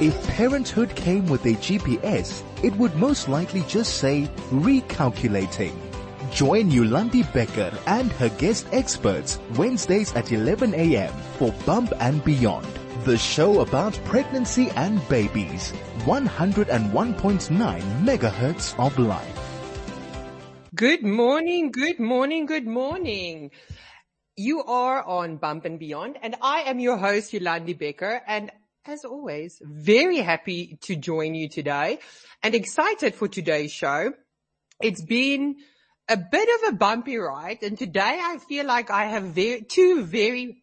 If parenthood came with a GPS, it would most likely just say recalculating. Join Yolandi Becker and her guest experts Wednesdays at 11 a.m. for Bump and Beyond, the show about pregnancy and babies. 101.9 megahertz of life. Good morning, good morning, good morning. You are on Bump and Beyond and I am your host Yolandi Becker and as always, very happy to join you today and excited for today's show. It's been a bit of a bumpy ride and today I feel like I have very, two very,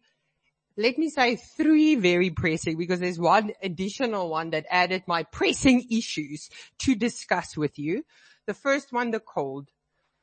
let me say three very pressing because there's one additional one that added my pressing issues to discuss with you. The first one, the cold.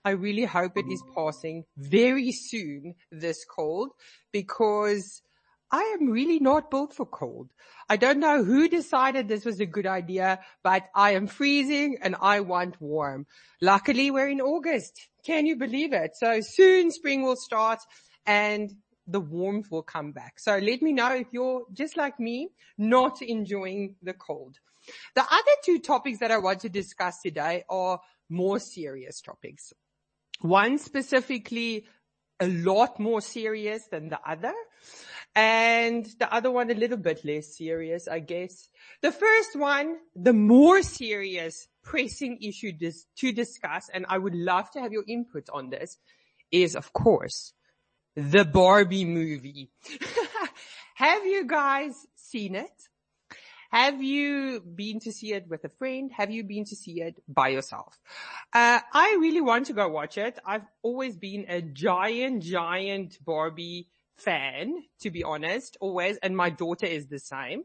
I really hope it is mm-hmm. passing very soon, this cold, because I am really not built for cold. I don't know who decided this was a good idea, but I am freezing and I want warm. Luckily we're in August. Can you believe it? So soon spring will start and the warmth will come back. So let me know if you're just like me, not enjoying the cold. The other two topics that I want to discuss today are more serious topics. One specifically a lot more serious than the other and the other one a little bit less serious, I guess. The first one, the more serious pressing issue dis- to discuss, and I would love to have your input on this, is of course the Barbie movie. have you guys seen it? Have you been to see it with a friend? Have you been to see it by yourself? Uh, I really want to go watch it. I've always been a giant, giant Barbie fan, to be honest, always, and my daughter is the same.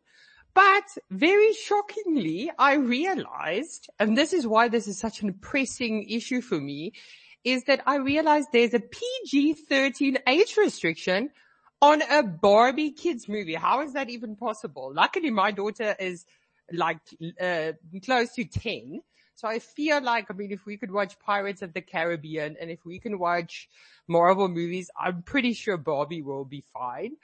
But very shockingly, I realized, and this is why this is such an pressing issue for me, is that I realized there's a PG-13 age restriction on a Barbie kids movie. How is that even possible? Luckily my daughter is like, uh, close to 10. So I feel like, I mean, if we could watch Pirates of the Caribbean and if we can watch Marvel movies, I'm pretty sure Barbie will be fine.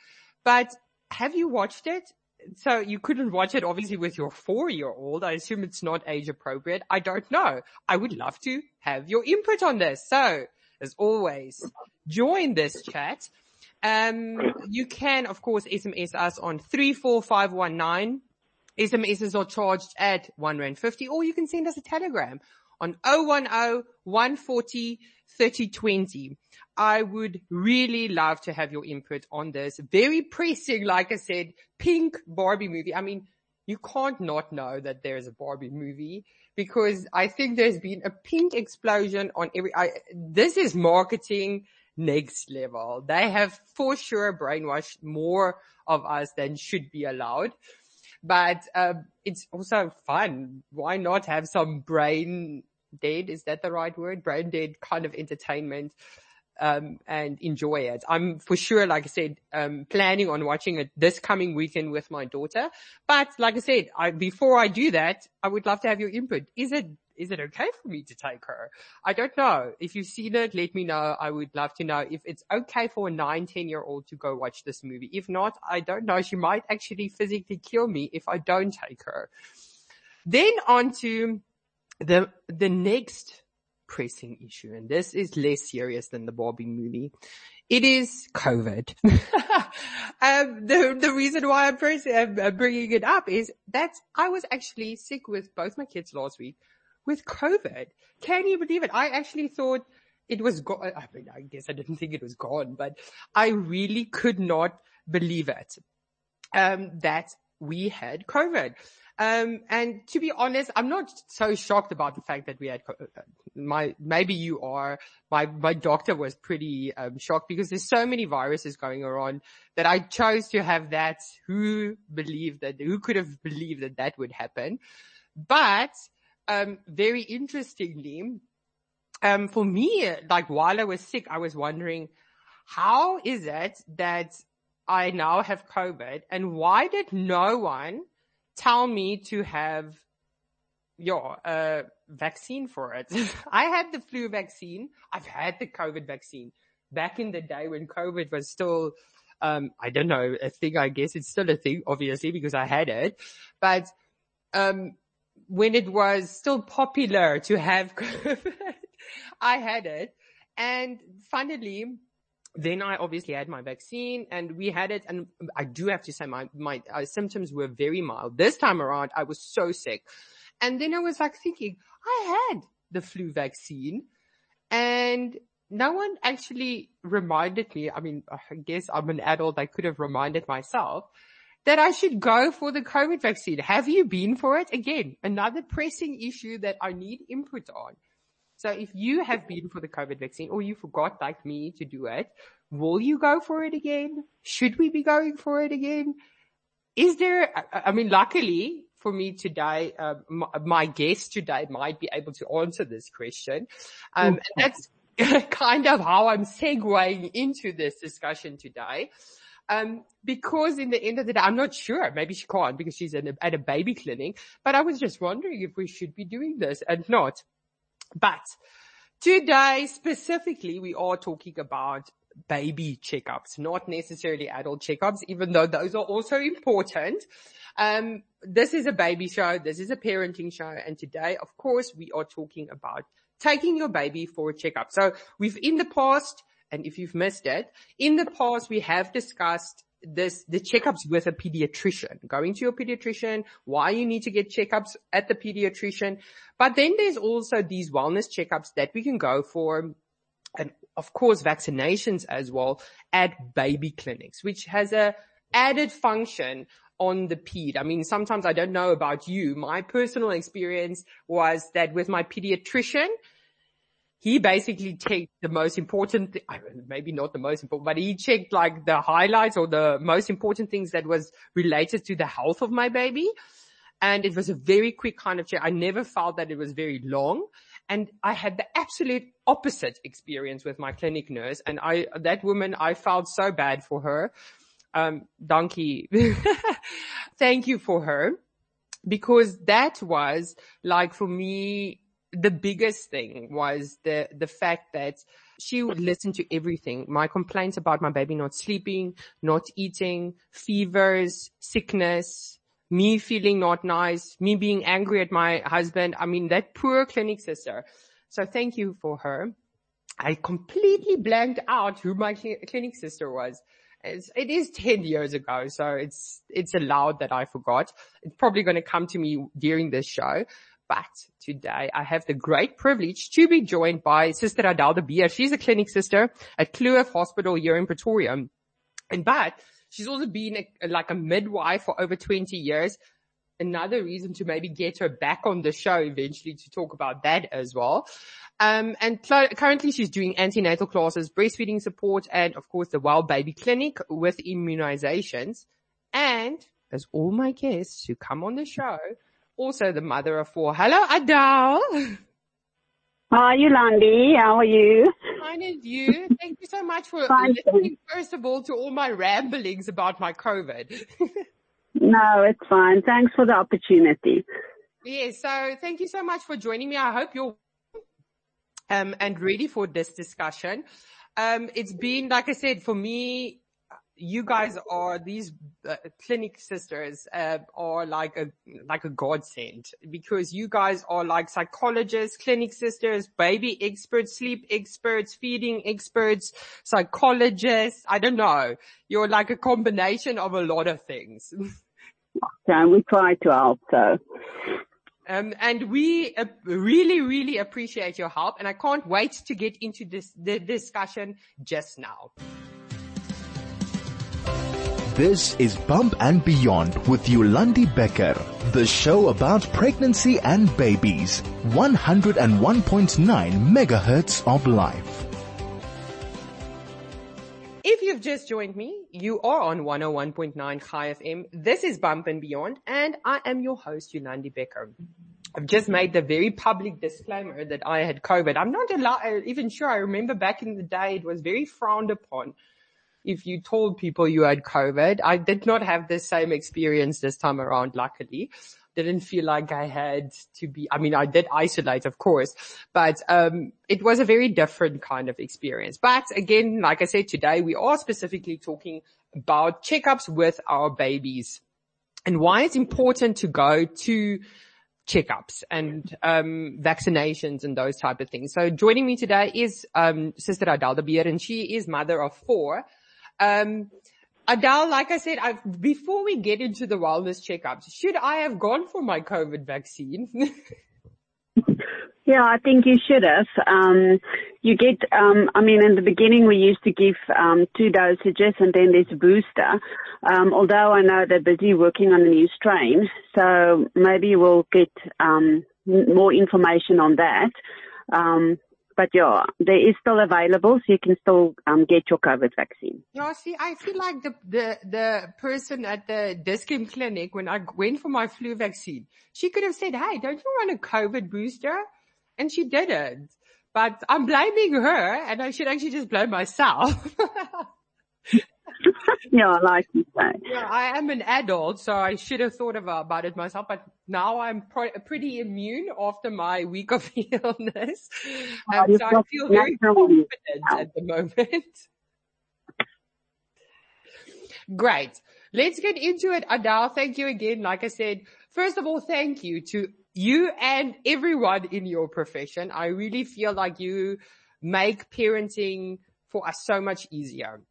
But have you watched it? So you couldn't watch it obviously with your four year old. I assume it's not age appropriate. I don't know. I would love to have your input on this. So as always, join this chat. Um, you can of course SMS us on 34519 SMSs are charged at 1 Rand 50 or you can send us a telegram on 010 140 3020. I would really love to have your input on this. Very pressing, like I said, pink Barbie movie. I mean, you can't not know that there's a Barbie movie because I think there's been a pink explosion on every, I, this is marketing next level. They have for sure brainwashed more of us than should be allowed but um, it's also fun. Why not have some brain dead? Is that the right word? Brain dead kind of entertainment. Um, and enjoy it. I'm for sure, like I said, um, planning on watching it this coming weekend with my daughter. But like I said, I, before I do that, I would love to have your input. Is it is it okay for me to take her? I don't know. If you've seen it, let me know. I would love to know if it's okay for a nine, 10 year old to go watch this movie. If not, I don't know. She might actually physically kill me if I don't take her. Then on to the, the next pressing issue, and this is less serious than the Barbie movie. It is COVID. um, the the reason why I'm, pers- I'm bringing it up is that I was actually sick with both my kids last week with COVID. Can you believe it? I actually thought it was gone. I mean, I guess I didn't think it was gone, but I really could not believe it. Um, that we had COVID. Um, and to be honest, I'm not so shocked about the fact that we had uh, my, maybe you are, my, my doctor was pretty, um, shocked because there's so many viruses going around that I chose to have that. Who believed that, who could have believed that that would happen? But um, very interestingly, um, for me, like while I was sick, I was wondering, how is it that I now have COVID and why did no one tell me to have your uh, vaccine for it? I had the flu vaccine. I've had the COVID vaccine back in the day when COVID was still Um, I don't know, a thing, I guess it's still a thing, obviously, because I had it. But, um, when it was still popular to have COVID, I had it. And finally, then I obviously had my vaccine and we had it. And I do have to say my, my uh, symptoms were very mild. This time around, I was so sick. And then I was like thinking, I had the flu vaccine and no one actually reminded me. I mean, I guess I'm an adult. I could have reminded myself that I should go for the COVID vaccine. Have you been for it? Again, another pressing issue that I need input on. So if you have been for the COVID vaccine or you forgot like me to do it, will you go for it again? Should we be going for it again? Is there, I mean, luckily for me today, uh, my, my, guest today might be able to answer this question. Um, that's kind of how I'm segueing into this discussion today. Um, because in the end of the day, I'm not sure. Maybe she can't because she's a, at a baby clinic, but I was just wondering if we should be doing this and not. But today specifically, we are talking about baby checkups, not necessarily adult checkups, even though those are also important. Um, this is a baby show. This is a parenting show. And today, of course, we are talking about taking your baby for a checkup. So we've in the past, and if you've missed it, in the past, we have discussed this, the checkups with a pediatrician, going to your pediatrician, why you need to get checkups at the pediatrician. But then there's also these wellness checkups that we can go for and of course vaccinations as well at baby clinics, which has a added function on the ped. I mean, sometimes I don't know about you. My personal experience was that with my pediatrician, he basically checked the most important, th- maybe not the most important, but he checked like the highlights or the most important things that was related to the health of my baby. And it was a very quick kind of check. I never felt that it was very long. And I had the absolute opposite experience with my clinic nurse. And I, that woman, I felt so bad for her. Um, donkey. Thank you for her because that was like for me, the biggest thing was the, the fact that she would listen to everything. My complaints about my baby not sleeping, not eating, fevers, sickness, me feeling not nice, me being angry at my husband. I mean, that poor clinic sister. So thank you for her. I completely blanked out who my cl- clinic sister was. It's, it is 10 years ago, so it's, it's allowed that I forgot. It's probably going to come to me during this show. But today I have the great privilege to be joined by Sister Adele de Beer. She's a clinic sister at Kloof Hospital here in Pretoria. And but she's also been a, like a midwife for over 20 years. Another reason to maybe get her back on the show eventually to talk about that as well. Um, and cl- currently she's doing antenatal classes, breastfeeding support, and of course the Well Baby Clinic with immunizations. And as all my guests who come on the show also the mother of four. Hello, Adele. Hi, Yolandi. How are you? Fine and you. Thank you so much for Fine. listening, first of all, to all my ramblings about my COVID. no, it's fine. Thanks for the opportunity. Yes. So thank you so much for joining me. I hope you're um, and ready for this discussion. Um, it's been, like I said, for me, you guys are these uh, clinic sisters uh, are like a like a godsend because you guys are like psychologists, clinic sisters, baby experts, sleep experts, feeding experts, psychologists. I don't know. You're like a combination of a lot of things. Yeah, we try to help so. Um, and we uh, really, really appreciate your help and I can't wait to get into this, the discussion just now. This is Bump and Beyond with Yolandi Becker, the show about pregnancy and babies. 101.9 megahertz of life. If you've just joined me, you are on 101.9 Chai FM. This is Bump and Beyond and I am your host, Yolandi Becker. I've just made the very public disclaimer that I had COVID. I'm not even sure. I remember back in the day it was very frowned upon if you told people you had COVID. I did not have the same experience this time around, luckily. Didn't feel like I had to be, I mean, I did isolate, of course, but, um, it was a very different kind of experience. But again, like I said, today we are specifically talking about checkups with our babies and why it's important to go to checkups and um, vaccinations and those type of things. So joining me today is um, Sister Adele de Beer, and she is mother of four. Um, Adele, like I said, I've, before we get into the wellness checkups, should I have gone for my COVID vaccine? Yeah, I think you should have. Um, you get, um, I mean, in the beginning we used to give um, two dosages and then there's a booster. Um, although I know they're busy working on a new strain, so maybe we'll get um, more information on that. Um, but yeah, they is still available, so you can still um, get your COVID vaccine. Yeah, see, I feel like the the the person at the Dis-Chem clinic when I went for my flu vaccine, she could have said, "Hey, don't you want a COVID booster?" and she didn't. But I'm blaming her and I should actually just blame myself. yeah, like you say. Yeah, I am an adult, so I should have thought uh, about it myself, but now I'm pro- pretty immune after my week of illness. Oh, um, so I feel very confident at the moment. Great. Let's get into it. Adele, thank you again. Like I said, first of all, thank you to you and everyone in your profession. I really feel like you make parenting for us so much easier.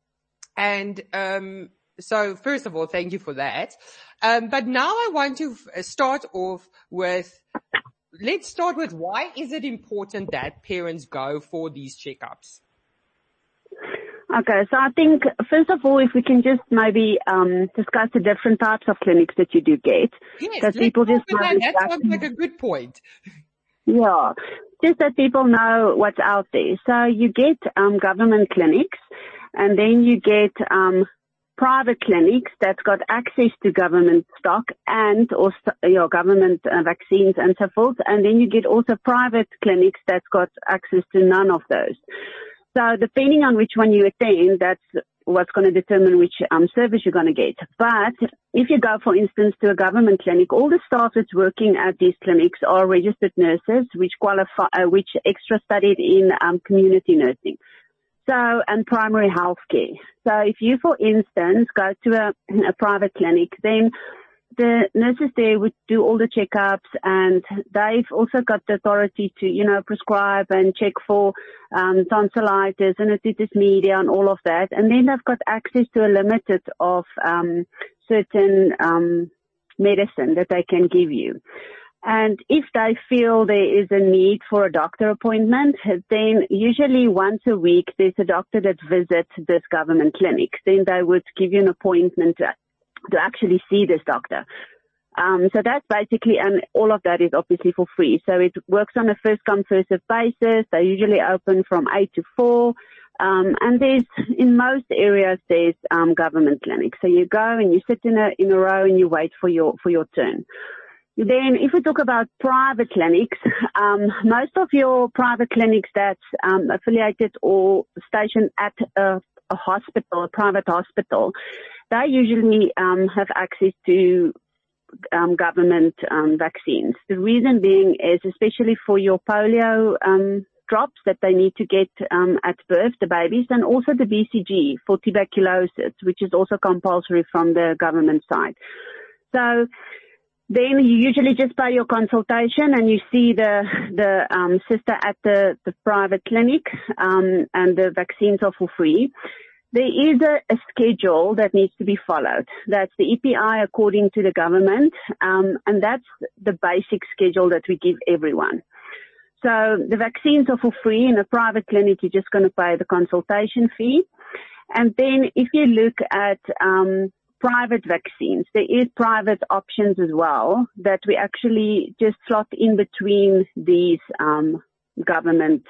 And, um, so first of all, thank you for that. Um, but now I want to start off with, let's start with why is it important that parents go for these checkups? Okay, so I think first of all, if we can just maybe um, discuss the different types of clinics that you do get, yes, that people just that. that sounds like a good point. Yeah, just that people know what's out there. So you get um, government clinics, and then you get um, private clinics that's got access to government stock and or your government uh, vaccines and so forth. And then you get also private clinics that's got access to none of those. So depending on which one you attend, that's what's going to determine which um, service you're going to get. But if you go, for instance, to a government clinic, all the staff that's working at these clinics are registered nurses, which qualify, uh, which extra studied in um, community nursing. So, and primary health care. So if you, for instance, go to a, a private clinic, then the nurses there would do all the checkups and they've also got the authority to, you know, prescribe and check for um, tonsillitis and otitis media and all of that. And then they've got access to a limited of um, certain um, medicine that they can give you. And if they feel there is a need for a doctor appointment, then usually once a week there's a doctor that visits this government clinic. Then they would give you an appointment to actually see this doctor. Um, so that's basically, and all of that is obviously for free. So it works on a first come first served basis. They usually open from eight to four. Um, and there's, in most areas, there's, um, government clinics. So you go and you sit in a, in a row and you wait for your, for your turn. Then if we talk about private clinics, um, most of your private clinics that's um, affiliated or stationed at a, hospital, a private hospital, they usually um, have access to government vaccines. The reason being is especially for your polio drops that they need to get at birth, the babies, and also the BCG for tuberculosis, which is also compulsory from the government side. Then you usually just pay your consultation and you see the the um, sister at the, the private clinic, um, and the vaccines are for free. There is a, a, schedule that needs to be followed. That's the EPI according to the government, um, and that's the basic schedule that we give everyone. So the vaccines are for free. In a private clinic, you're just going to pay the consultation fee. And then if you look at um, private vaccines, there is private options as well that we actually just slot in between these um, government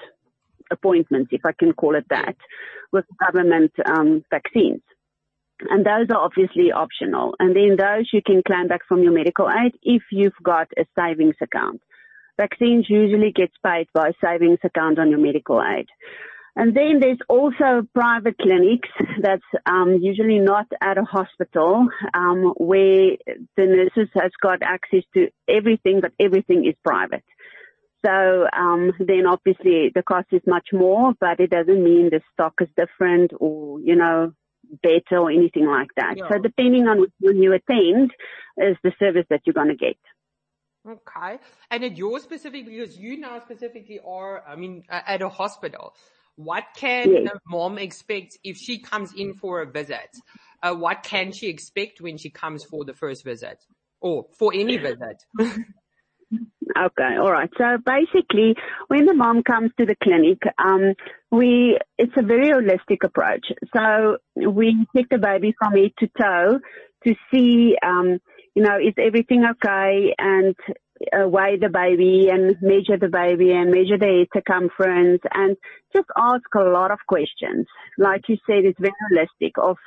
appointments, if I can call it that, with government um, vaccines. And those are obviously optional. And then those you can claim back from your medical aid if you've got a savings account. Vaccines usually gets paid by a savings account on your medical aid. And then there's also private clinics that's um, usually not at a hospital um, where the nurses has got access to everything, but everything is private. So um, then obviously the cost is much more, but it doesn't mean the stock is different or, you know, better or anything like that. So depending on which one you attend is the service that you're going to get. Okay. And at your specific, because you now specifically are, I mean, at a hospital, what can yes. the mom expect if she comes in for a visit? Uh, what can she expect when she comes for the first visit or for any visit? Okay, all right. So basically, when the mom comes to the clinic, um, we it's a very holistic approach. So we take the baby from head to toe to see, um, you know, is everything okay, and uh, weigh the baby and measure the baby and measure the circumference and just ask a lot of questions. Like you said, it's very holistic of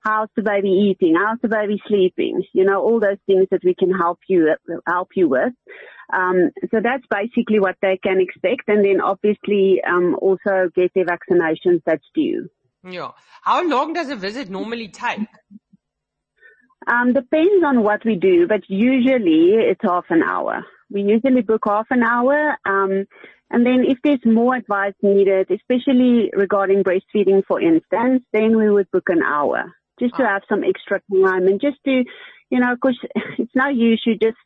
how's the baby eating, how's the baby sleeping, you know, all those things that we can help you help you with. Um, so that's basically what they can expect, and then obviously um, also get their vaccinations that's due. Yeah. How long does a visit normally take? Um, depends on what we do, but usually it's half an hour. We usually book half an hour. Um, and then if there's more advice needed, especially regarding breastfeeding, for instance, then we would book an hour just to ah. have some extra time and just to, you know, cause it's no use you just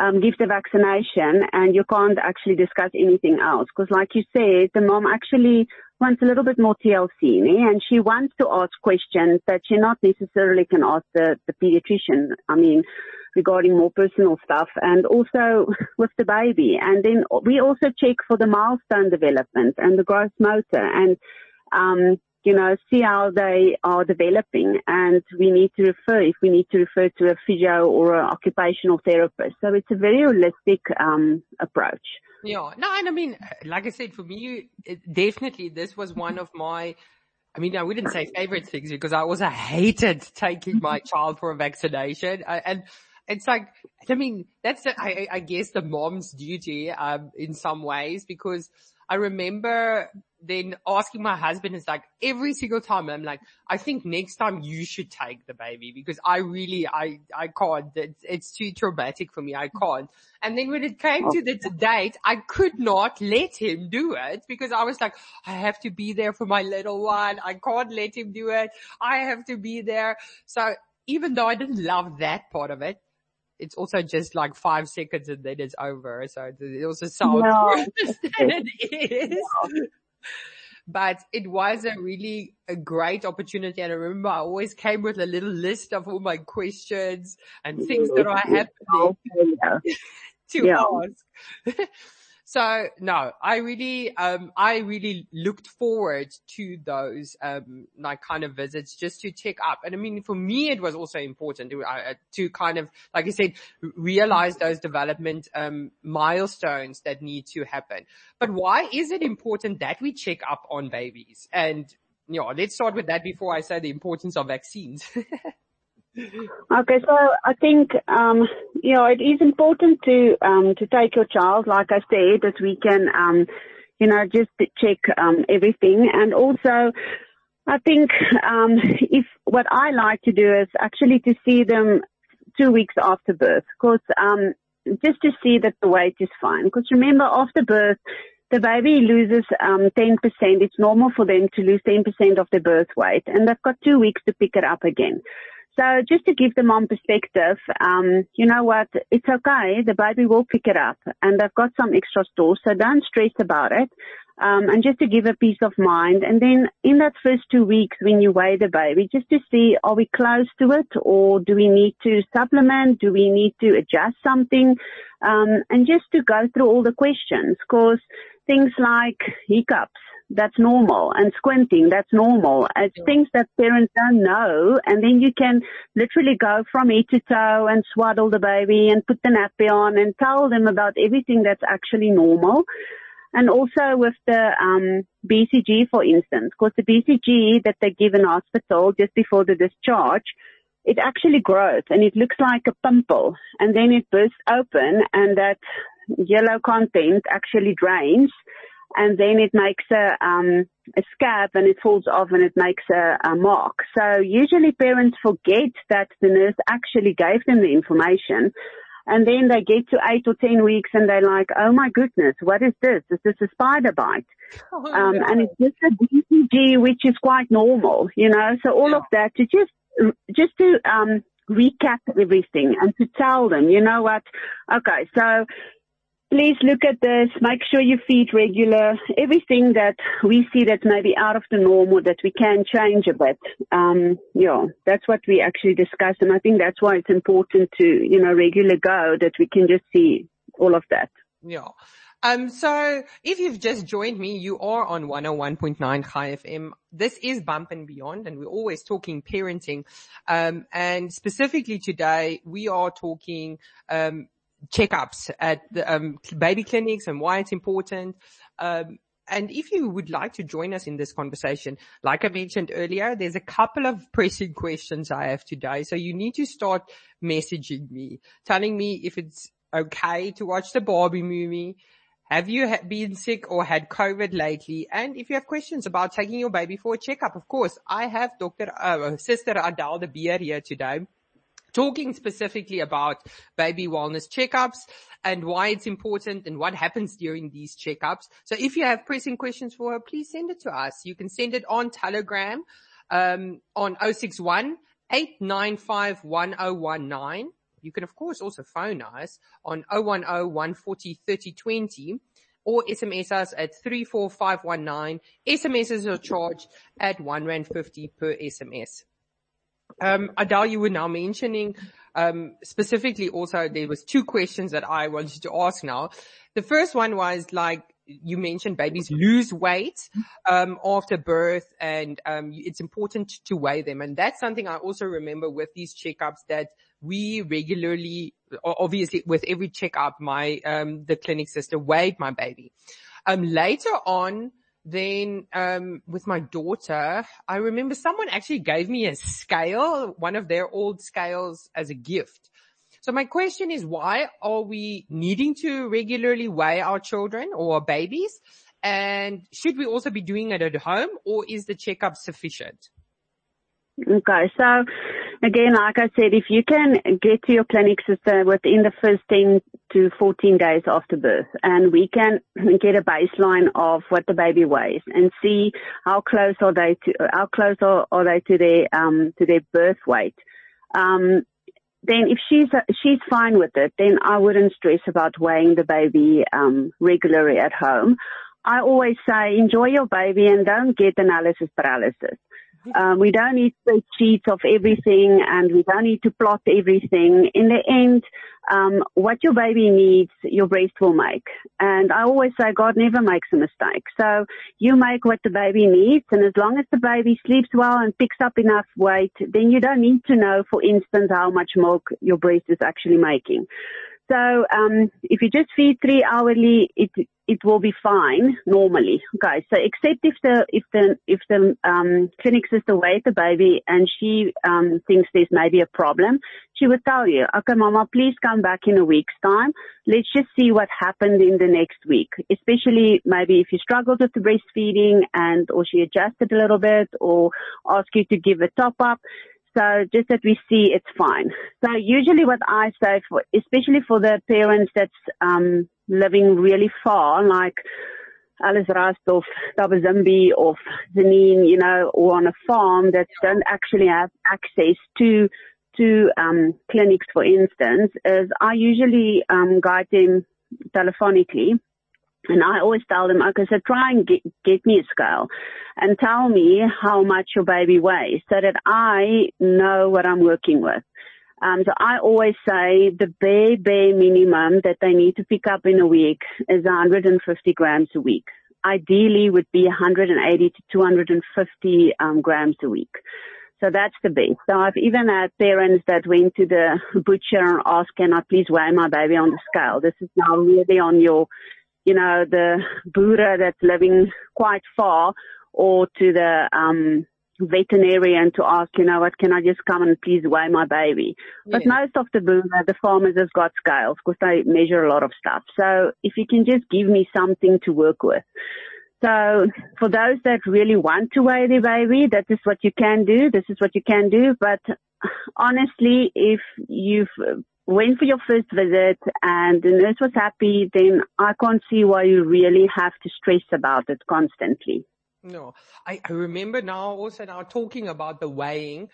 um, give the vaccination and you can't actually discuss anything else. Because like you said, the mom actually wants a little bit more TLC and she wants to ask questions that she not necessarily can ask the, the pediatrician. I mean, regarding more personal stuff and also with the baby. And then we also check for the milestone development and the gross motor and, um, you know, see how they are developing and we need to refer, if we need to refer to a physio or an occupational therapist. So it's a very holistic, um, approach. Yeah. No, and I mean, like I said, for me, it, definitely this was one of my, I mean, I wouldn't say favorite things because I also hated taking my child for a vaccination. I, and it's like, I mean, that's, I, I guess the mom's duty, um, in some ways because I remember then asking my husband is like every single time I'm like, I think next time you should take the baby because I really, I, I can't. It's, it's too traumatic for me. I can't. And then when it came to the oh. date, I could not let him do it because I was like, I have to be there for my little one. I can't let him do it. I have to be there. So even though I didn't love that part of it, it's also just like five seconds and then it's over. So it also sounds no. worse than it is. But it was a really a great opportunity. And I remember I always came with a little list of all my questions and things that I had to yeah. ask. So no, I really, um, I really looked forward to those, um, like kind of visits just to check up. And I mean, for me, it was also important to, uh, to kind of, like I said, realize those development, um, milestones that need to happen. But why is it important that we check up on babies? And, you know, let's start with that before I say the importance of vaccines. Okay, so I think um, you know it is important to um, to take your child, like I said, that we can um, you know just check um, everything, and also I think um, if what I like to do is actually to see them two weeks after birth, because um, just to see that the weight is fine. Because remember, after birth, the baby loses um, 10%. It's normal for them to lose 10% of their birth weight, and they've got two weeks to pick it up again. So just to give the mom perspective, um, you know what? It's okay. The baby will pick it up and they've got some extra stores. So don't stress about it. Um, and just to give a peace of mind. And then in that first two weeks when you weigh the baby, just to see, are we close to it or do we need to supplement? Do we need to adjust something? Um, and just to go through all the questions because things like hiccups, that's normal and squinting, that's normal. It's yeah. things that parents don't know. And then you can literally go from head to toe and swaddle the baby and put the nappy on and tell them about everything that's actually normal. And also with the um, BCG, for instance, because the BCG that they give in hospital just before the discharge, it actually grows and it looks like a pimple and then it bursts open and that yellow content actually drains and then it makes a, um, a scab and it falls off and it makes a, a mark. So usually parents forget that the nurse actually gave them the information. And then they get to eight or ten weeks and they're like, oh my goodness, what is this? Is this a spider bite? Oh, um, no. and it's just a BCG, which is quite normal, you know, so all yeah. of that to just, just to, um, recap everything and to tell them, you know what? Okay. So please look at this. Make sure you feed regular. Everything that we see that's maybe out of the norm or that we can change a bit. Um, yeah, that's what we actually discuss. And I think that's why it's important to, you know, regular go that we can just see all of that. Yeah. Um, so if you've just joined me, you are on 101.9 Chai FM. This is Bump and Beyond and we're always talking parenting. Um, and specifically today we are talking, um, checkups at the, um, baby clinics and why it's important. Um, and if you would like to join us in this conversation, like I mentioned earlier, there's a couple of pressing questions I have today. So you need to start messaging me, telling me if it's okay to watch the Barbie movie. Have you been sick or had COVID lately? And if you have questions about taking your baby for a checkup, of course, I have Dr. Uh, Sister Adele de Beer here today talking specifically about baby wellness checkups and why it's important and what happens during these checkups. So if you have pressing questions for her, please send it to us. You can send it on Telegram, um, on 061 895 You can of course also phone us on 010 or SMS us at 34519. SMSs are charged at 1 Rand 50 per SMS. Um, Adele, you were now mentioning, um, specifically also there was two questions that I wanted to ask now. The first one was like, you mentioned babies lose weight, um, after birth and, it's important to weigh them. And that's something I also remember with these checkups that we regularly, obviously with every checkup, my, the clinic sister weighed my baby. Later on, then um, with my daughter, I remember someone actually gave me a scale, one of their old scales as a gift. So my question is why are we needing to regularly weigh our children or our babies? And should we also be doing it at home or is the checkup sufficient? Okay, so again, like I said, if you can get to your clinic sister within the first 10 to 14 days after birth, and we can get a baseline of what the baby weighs and see how close are they to, how close are, are they to their, um, to their birth weight. Um, then if she's, she's fine with it, then I wouldn't stress about weighing the baby, um, regularly at home. I always say enjoy your baby and don't get analysis paralysis. Um, we don't need spreadsheets of everything and we don't need to plot everything. In the end, um, what your baby needs, your breast will make. And I always say God never makes a mistake. So you make what the baby needs and as long as the baby sleeps well and picks up enough weight, then you don't need to know, for instance, how much milk your breast is actually making. So um, if you just feed three hourly, it it will be fine normally. Okay, so except if the if the if the um, clinic sister weighs the baby and she um, thinks there's maybe a problem, she would tell you, okay, Mama, please come back in a week's time. Let's just see what happened in the next week. Especially maybe if you struggled with the breastfeeding and or she adjusted a little bit or ask you to give a top up so just that we see it's fine. So usually what I say for, especially for the parents that's, um, living really far, like Ellisras of Thabazimbi of Zanin, you know, or on a farm that don't actually have access to, to, um, clinics, for instance, is I usually, um, guide them telephonically and I always tell them, okay, so try and get, get me a scale and tell me how much your baby weighs so that I know what I'm working with. Um, so I always say the bare, bare minimum that they need to pick up in a week is 150 grams a week. Ideally would be 180 to 250 um, grams a week. So that's the best. So I've even had parents that went to the butcher and asked, can I please weigh my baby on the scale? This is now really on your you know, the Buddha that's living quite far or to the, um, veterinarian to ask, you know, what can I just come and please weigh my baby? Yeah. But most of the Buddha, the farmers have got scales because they measure a lot of stuff. So if you can just give me something to work with. So for those that really want to weigh their baby, that is what you can do. This is what you can do. But honestly, if you've went for your first visit and the nurse was happy, then I can't see why you really have to stress about it constantly. No, I, I remember now also now talking about the weighing.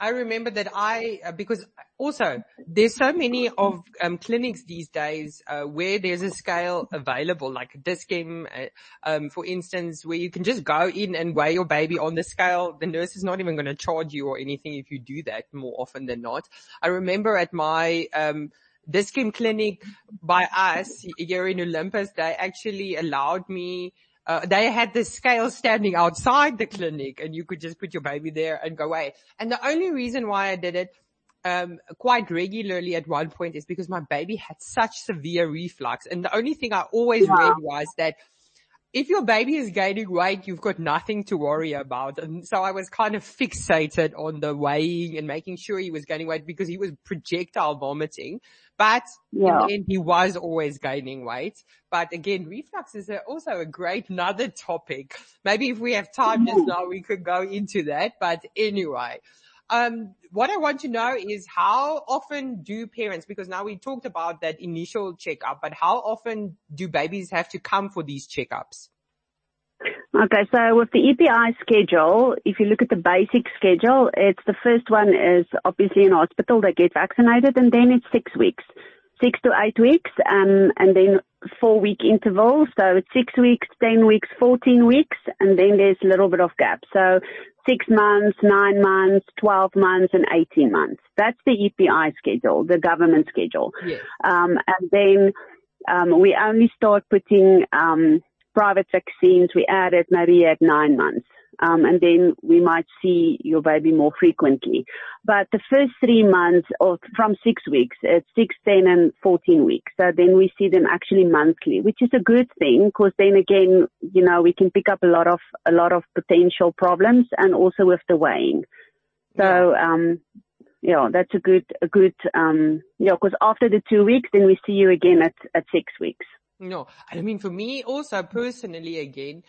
I remember that I, uh, because also there's so many of um, clinics these days uh, where there's a scale available, like Dis-Chem, uh, um, for instance, where you can just go in and weigh your baby on the scale. The nurse is not even going to charge you or anything if you do that more often than not. I remember at my, um, Dis-Chem clinic by us here in Olympus, they actually allowed me uh, they had the scale standing outside the clinic and you could just put your baby there and go away. And the only reason why I did it, um, quite regularly at one point is because my baby had such severe reflux. And the only thing I always yeah. read was that if your baby is gaining weight, you've got nothing to worry about. And so I was kind of fixated on the weighing and making sure he was gaining weight because he was projectile vomiting. But yeah. in the end, he was always gaining weight. But again, reflux is also a great another topic. Maybe if we have time just mm-hmm. now, we could go into that. But anyway, um, what I want to know is how often do parents, because now we talked about that initial checkup, but how often do babies have to come for these checkups? Okay, so with the EPI schedule, if you look at the basic schedule, it's the first one is obviously in hospital, they get vaccinated and then it's six weeks, six to eight weeks, um, and then four week intervals. So it's six weeks, 10 weeks, 14 weeks, and then there's a little bit of gap. So six months, nine months, 12 months, and 18 months. That's the EPI schedule, the government schedule. Yes. Um, and then um, we only start putting um, private vaccines. We added maybe at nine months um, and then we might see your baby more frequently. But the first three months, or from six weeks, it's six, ten, and fourteen weeks. So then we see them actually monthly, which is a good thing because then again, you know, we can pick up a lot of a lot of potential problems, and also with the weighing. So, um, yeah, that's a good, a good, um, yeah, because after the two weeks, then we see you again at, at six weeks. No, I mean, for me also personally again,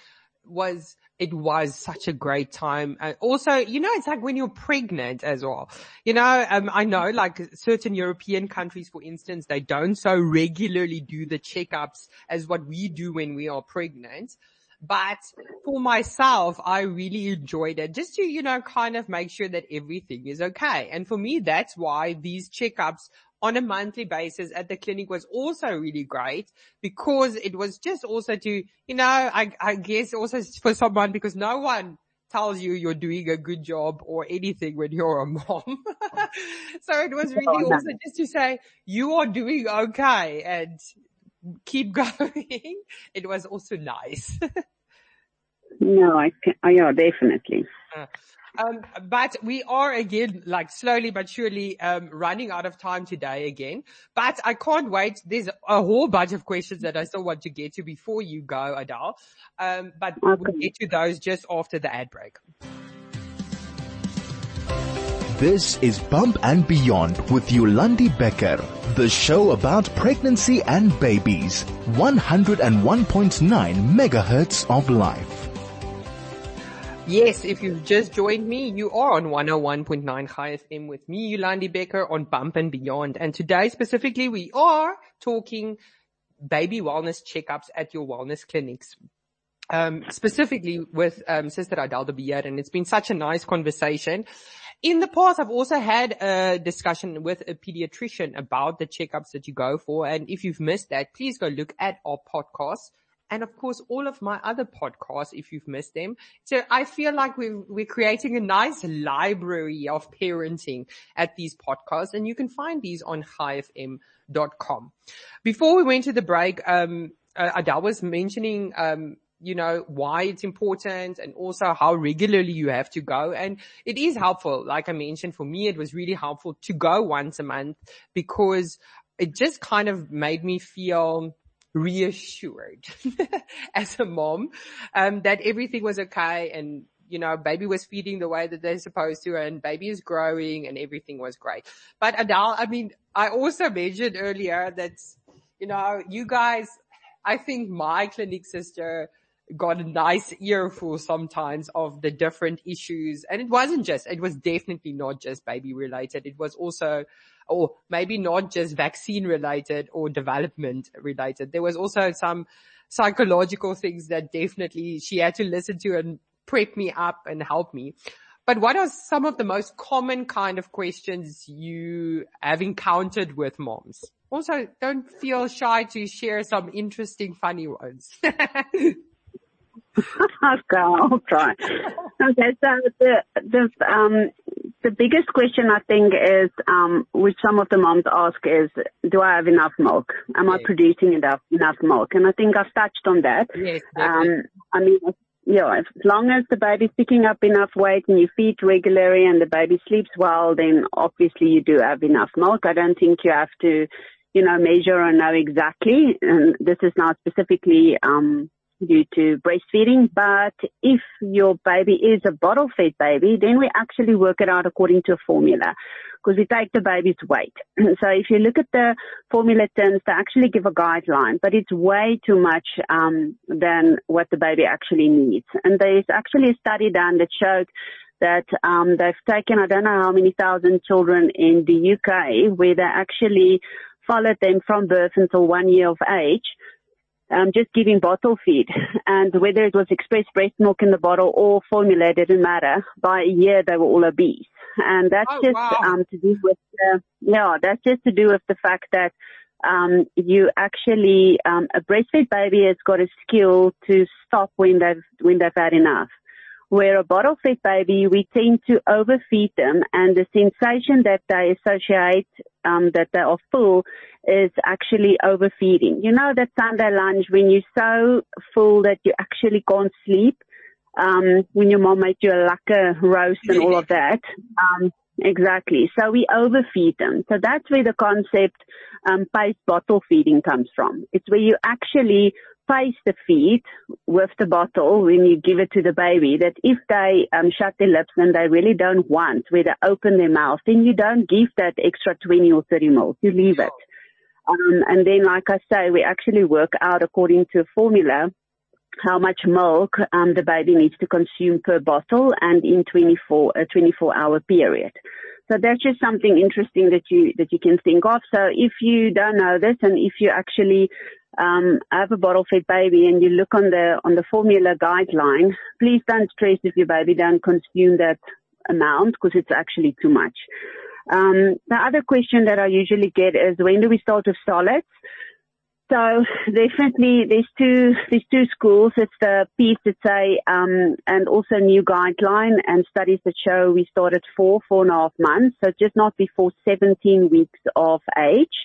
was it was such a great time. And also, you know, it's like when you're pregnant as well. You know, um, I know like certain European countries, for instance, they don't so regularly do the checkups as what we do when we are pregnant. But for myself, I really enjoyed it just to, you know, kind of make sure that everything is okay. And for me, that's why these checkups on a monthly basis at the clinic was also really great because it was just also to, you know, I, I guess also for someone because no one tells you you're doing a good job or anything when you're a mom. so it was really oh, also just to say you are doing okay and keep going. it was also nice. no, I can, oh, yeah, definitely. Uh, um, but we are again, like slowly but surely, um, running out of time today again. But I can't wait. There's a whole bunch of questions that I still want to get to before you go, Adele. Um, but okay. we'll get to those just after the ad break. This is Bump and Beyond with Yolandi Becker, the show about pregnancy and babies. 101.9 megahertz of life. Yes, if you've just joined me, you are on 101.9 Chai FM with me, Yolandi Becker on Bump and Beyond. And today specifically, we are talking baby wellness checkups at your wellness clinics. Um, specifically with um, Sister Adele de and it's been such a nice conversation. In the past, I've also had a discussion with a pediatrician about the checkups that you go for. And if you've missed that, please go look at our podcast and of course all of my other podcasts if you've missed them. So I feel like we're, we're creating a nice library of parenting at these podcasts and you can find these on chaifm.com. Before we went to the break, um, uh, Adele was mentioning, um, you know, why it's important and also how regularly you have to go. And it is helpful. Like I mentioned, for me, it was really helpful to go once a month because it just kind of made me feel reassured as a mom, um, that everything was okay and, you know, baby was feeding the way that they're supposed to and baby is growing and everything was great. But Adele, I mean, I also mentioned earlier that, you know, you guys, I think my clinic sister got a nice earful sometimes of the different issues. And it wasn't just, it was definitely not just baby related. It was also or maybe not just vaccine related or development related. There was also some psychological things that definitely she had to listen to and prep me up and help me. But what are some of the most common kind of questions you have encountered with moms? Also, don't feel shy to share some interesting, funny ones. okay, I'll try. Okay, so the the um the biggest question I think is um which some of the moms ask is, do I have enough milk? Am yes. I producing enough enough milk? And I think I've touched on that. Yes. Um, I mean, yeah, as long as the baby's picking up enough weight and you feed regularly and the baby sleeps well, then obviously you do have enough milk. I don't think you have to, you know, measure or know exactly. And this is not specifically, um, due to breastfeeding, but if your baby is a bottle fed baby, then we actually work it out according to a formula because we take the baby's weight. so if you look at the formula terms, they actually give a guideline, but it's way too much um, than what the baby actually needs. And there's actually a study done that showed that um, they've taken I don't know how many thousand children in the UK where they actually followed them from birth until one year of age just giving bottle feed. And whether it was express breast milk in the bottle or formula, didn't matter. By a year, they were all obese. And that's oh, just wow. um, to do with, the, yeah, that's just to do with the fact that um, you actually, um, a breastfed baby has got a skill to stop when they've, when they've had enough where a bottle fed baby, we tend to overfeed them and the sensation that they associate, um, that they are full is actually overfeeding. You know that Sunday lunch when you're so full that you actually can't sleep, um, when your mom made you a lekker roast and all of that. Um, exactly. So we overfeed them. So that's where the concept, um, pace bottle feeding comes from. It's where you actually face the feed with the bottle when you give it to the baby that if they um, shut their lips and they really don't want, where they open their mouth, then you don't give that extra 20 or 30 mils. You leave it. Um, and then, like I say, we actually work out according to a formula how much milk um, the baby needs to consume per bottle and in 24 a 24 hour period. So that's just something interesting that you that you can think of. So if you don't know this, and if you actually um, have a bottle fed baby and you look on the on the formula guideline, please don't stress if your baby don't consume that amount because it's actually too much. Um, the other question that I usually get is when do we start with solids? So definitely there's two there's two schools. It's the PSA um, and also new guideline and studies that show we start at four, four and a half months. So just not before 17 weeks of age.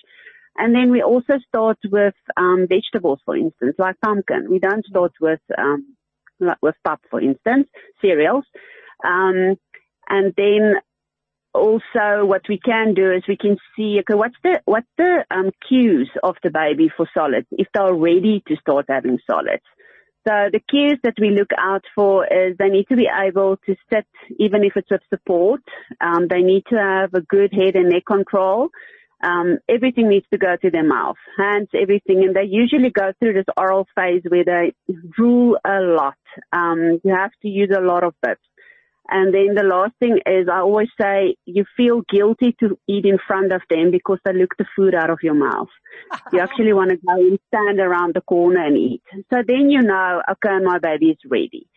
And then we also start with um, vegetables, for instance, like pumpkin. We don't start with um, with pap, for instance, cereals. Um, and then also what we can do is we can see okay what's the what's the um, cues of the baby for solids if they're ready to start having solids. So the cues that we look out for is they need to be able to sit even if it's with support. Um, they need to have a good head and neck control um, everything needs to go through their mouth, hands, everything, and they usually go through this oral phase where they drool a lot. Um, you have to use a lot of bips. And then the last thing is I always say you feel guilty to eat in front of them because they look the food out of your mouth. you actually want to go and stand around the corner and eat. So then you know, okay, my baby is ready.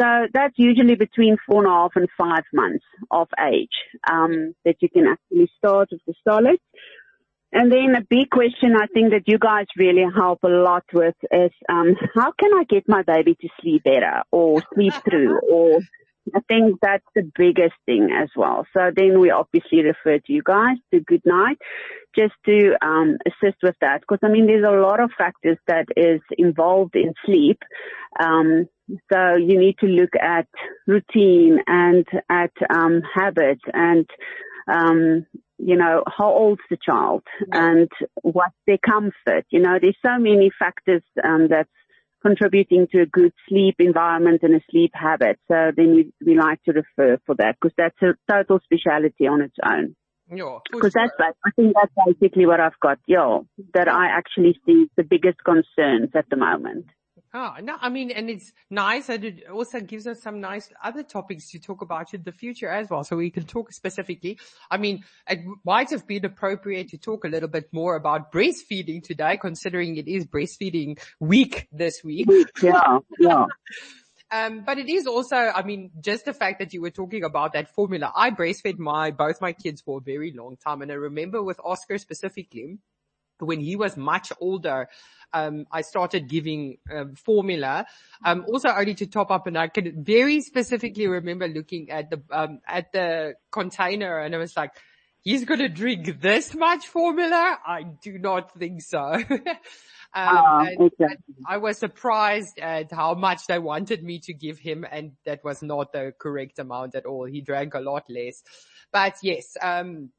So that's usually between four and a half and five months of age um, that you can actually start with the solids. And then a big question I think that you guys really help a lot with is um, how can I get my baby to sleep better or sleep through or I think that's the biggest thing as well. So then we obviously refer to you guys to good night just to um, assist with that because I mean there's a lot of factors that is involved in sleep. Um, so you need to look at routine and at um, habits and um, you know how old's the child and what's their comfort. You know there's so many factors um, that's contributing to a good sleep environment and a sleep habit. So then we, we like to refer for that because that's a total speciality on its own. Yeah, because that's I think that's basically what I've got. Yeah, that I actually see the biggest concerns at the moment. Oh, no, I mean, and it's nice and it also gives us some nice other topics to talk about in the future as well. So we can talk specifically. I mean, it might have been appropriate to talk a little bit more about breastfeeding today, considering it is breastfeeding week this week. Yeah, yeah. Um, but it is also, I mean, just the fact that you were talking about that formula. I breastfed my, both my kids for a very long time. And I remember with Oscar specifically, when he was much older, um, I started giving um, formula, um, also only to top up. And I can very specifically remember looking at the um, at the container, and I was like, "He's going to drink this much formula? I do not think so." Um, uh, I was surprised at how much they wanted me to give him and that was not the correct amount at all. He drank a lot less. But yes, um,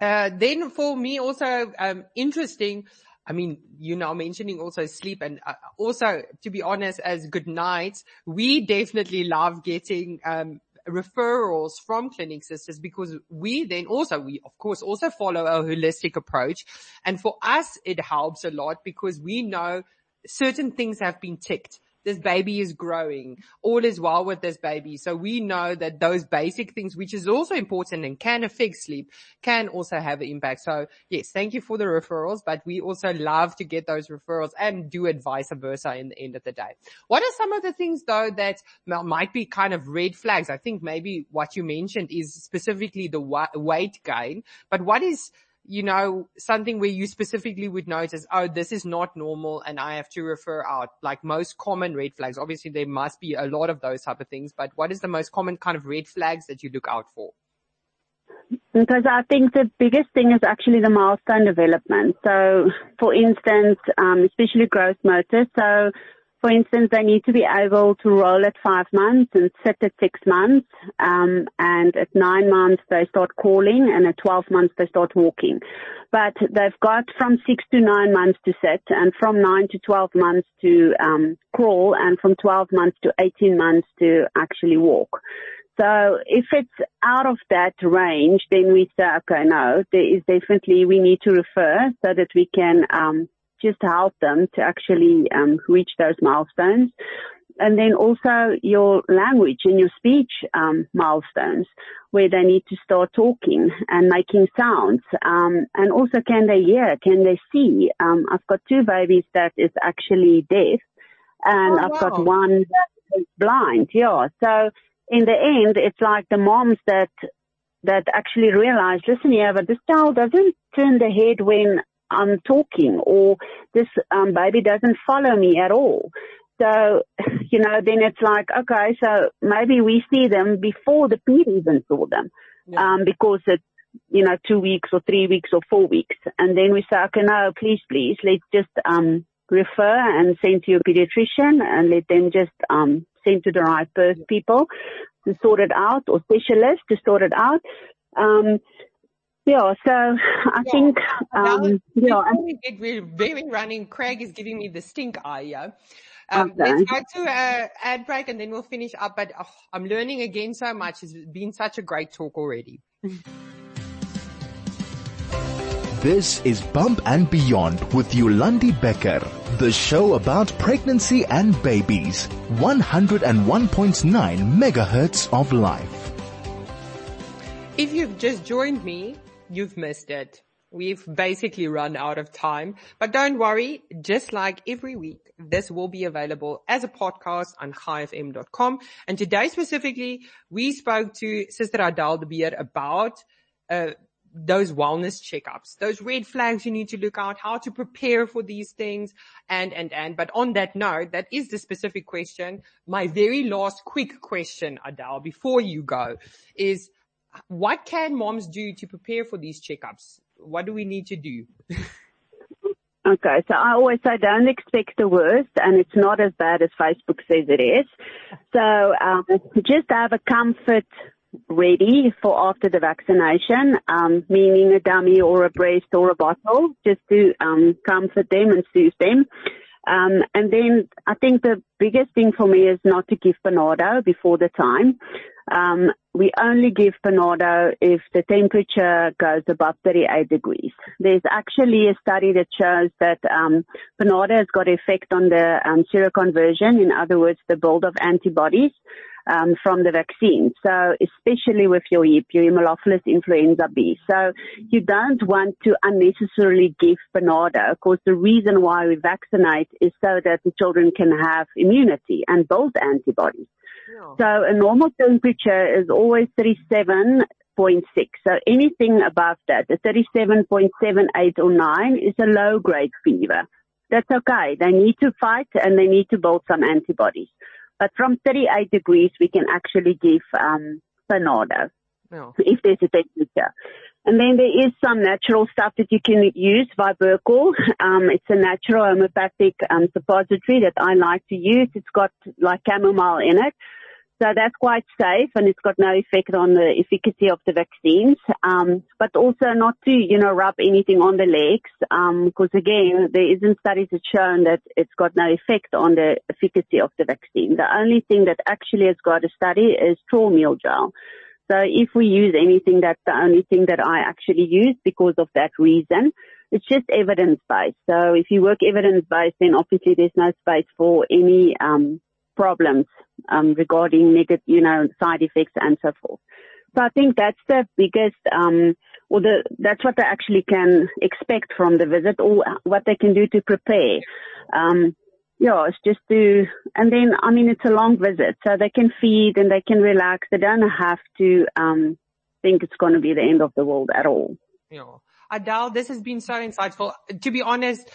uh, then for me also, um, interesting, I mean, you know, mentioning also sleep and uh, also to be honest, as good nights, we definitely love getting, um, referrals from clinic sisters because we then also, we of course also follow a holistic approach. And for us, it helps a lot because we know certain things have been ticked this baby is growing. All is well with this baby. So we know that those basic things, which is also important and can affect sleep, can also have an impact. So yes, thank you for the referrals, but we also love to get those referrals and do it vice versa in the end of the day. What are some of the things though that might be kind of red flags? I think maybe what you mentioned is specifically the weight gain, but what is you know, something where you specifically would notice, oh, this is not normal and I have to refer out like most common red flags. Obviously there must be a lot of those type of things, but what is the most common kind of red flags that you look out for? Because I think the biggest thing is actually the milestone development. So for instance, um, especially growth motor. So for instance, they need to be able to roll at five months and sit at six months. Um, and at nine months, they start crawling and at 12 months, they start walking. But they've got from six to nine months to sit and from nine to 12 months to, um, crawl and from 12 months to 18 months to actually walk. So if it's out of that range, then we say, okay, no, there is definitely, we need to refer so that we can, um, just help them to actually um, reach those milestones. And then also your language and your speech um, milestones, where they need to start talking and making sounds. Um, and also, can they hear? Can they see? Um, I've got two babies that is actually deaf, and oh, I've wow. got one that is blind. Yeah. So in the end, it's like the moms that that actually realize, listen here, but this child doesn't turn the head when I'm talking or this um, baby doesn't follow me at all. So, you know, then it's like, okay, so maybe we see them before the peer even saw them, yeah. um, because it's, you know, two weeks or three weeks or four weeks. And then we say, okay, no, please, please, let's just, um, refer and send to your pediatrician and let them just, um, send to the right people to sort it out or specialists to sort it out. Um, yeah, so I yeah. think, um, yeah. we get very running, Craig is giving me the stink eye, yeah. Um, okay. let's go to a ad break and then we'll finish up, but oh, I'm learning again so much. It's been such a great talk already. This is Bump and Beyond with Yolandi Becker, the show about pregnancy and babies. 101.9 megahertz of life. If you've just joined me, you've missed it. We've basically run out of time, but don't worry. Just like every week, this will be available as a podcast on chaifm.com. And today specifically, we spoke to Sister Adele de Beer about, uh, those wellness checkups, those red flags you need to look out, how to prepare for these things and, and, and, but on that note, that is the specific question. My very last quick question, Adele, before you go is, what can moms do to prepare for these checkups? What do we need to do? Okay, so I always say don't expect the worst, and it's not as bad as Facebook says it is. So um, just have a comfort ready for after the vaccination, um, meaning a dummy or a breast or a bottle, just to um, comfort them and soothe them. Um, and then I think the biggest thing for me is not to give Panado before the time. Um, we only give Panado if the temperature goes above 38 degrees. There's actually a study that shows that um, Panado has got effect on the um, seroconversion, in other words, the build of antibodies um, from the vaccine. So especially with your Hib, your Haemophilus influenza B. So you don't want to unnecessarily give Panado Of course, the reason why we vaccinate is so that the children can have immunity and build antibodies. So a normal temperature is always 37 So anything above that, the 37.78 or 9 is a low grade fever. That's okay. They need to fight and they need to build some antibodies. But from 38 degrees, we can actually give um, Panado oh. if there's a temperature. And then there is some natural stuff that you can use, Viburcol. Um, it's a natural homeopathic um, suppository that I like to use. It's got like chamomile in it. So that's quite safe and it's got no effect on the efficacy of the vaccines. Um, but also not to, you know, rub anything on the legs. Um, because again, there isn't studies that shown that it's got no effect on the efficacy of the vaccine. The only thing that actually has got a study is Traumeel gel. So if we use anything, that's the only thing that I actually use because of that reason. It's just evidence based. So if you work evidence based, then obviously there's no space for any, um, problems um, regarding negative, you know, side effects and so forth. So I think that's the biggest, um, or the that's what they actually can expect from the visit, or what they can do to prepare. Um, yeah, it's just to, and then I mean it's a long visit, so they can feed and they can relax. They don't have to um, think it's going to be the end of the world at all. Yeah. Adele, this has been so insightful. To be honest,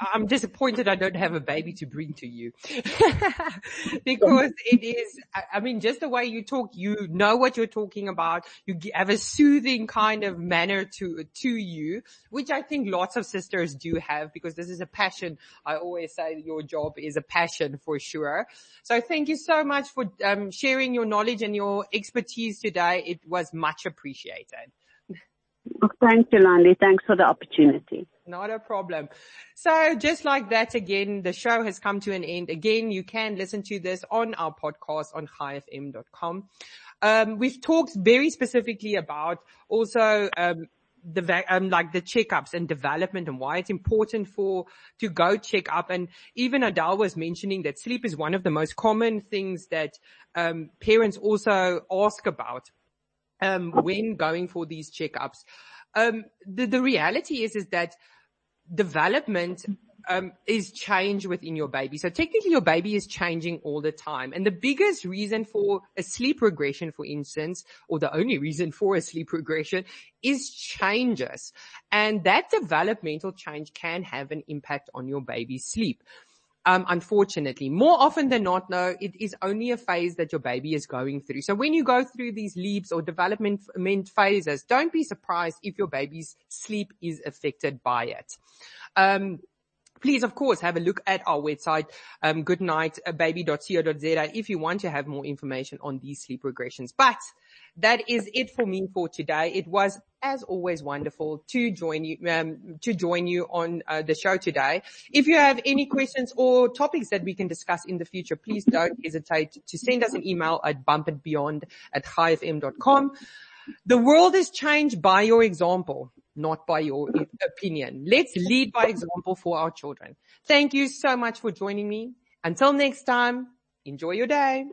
I'm disappointed I don't have a baby to bring to you because it is, I mean, just the way you talk, you know what you're talking about. You have a soothing kind of manner to, to you, which I think lots of sisters do have because this is a passion. I always say your job is a passion for sure. So thank you so much for um, sharing your knowledge and your expertise today. It was much appreciated. Oh, thanks, Yolandi. Thanks for the opportunity. Not a problem. So just like that, again, the show has come to an end. Again, you can listen to this on our podcast on chaifm.com. Um, we've talked very specifically about also, um, the um, like the checkups and development and why it's important for to go check up. And even Adele was mentioning that sleep is one of the most common things that um, parents also ask about um, when going for these checkups. Um, the, the reality is, is that development um, is change within your baby. So technically your baby is changing all the time. And the biggest reason for a sleep regression, for instance, or the only reason for a sleep regression is changes. And that developmental change can have an impact on your baby's sleep um, unfortunately. More often than not, no, it is only a phase that your baby is going through. So when you go through these leaps or development phases, don't be surprised if your baby's sleep is affected by it. Um, Please, of course, have a look at our website, um, goodnightbaby.co.za if you want to have more information on these sleep regressions. But that is it for me for today. It was, as always, wonderful to join you, um, to join you on uh, the show today. If you have any questions or topics that we can discuss in the future, please don't hesitate to send us an email at bumpandbeyond at chaifm.com. The world is changed by your example, not by your opinion. Let's lead by example for our children. Thank you so much for joining me. Until next time, enjoy your day.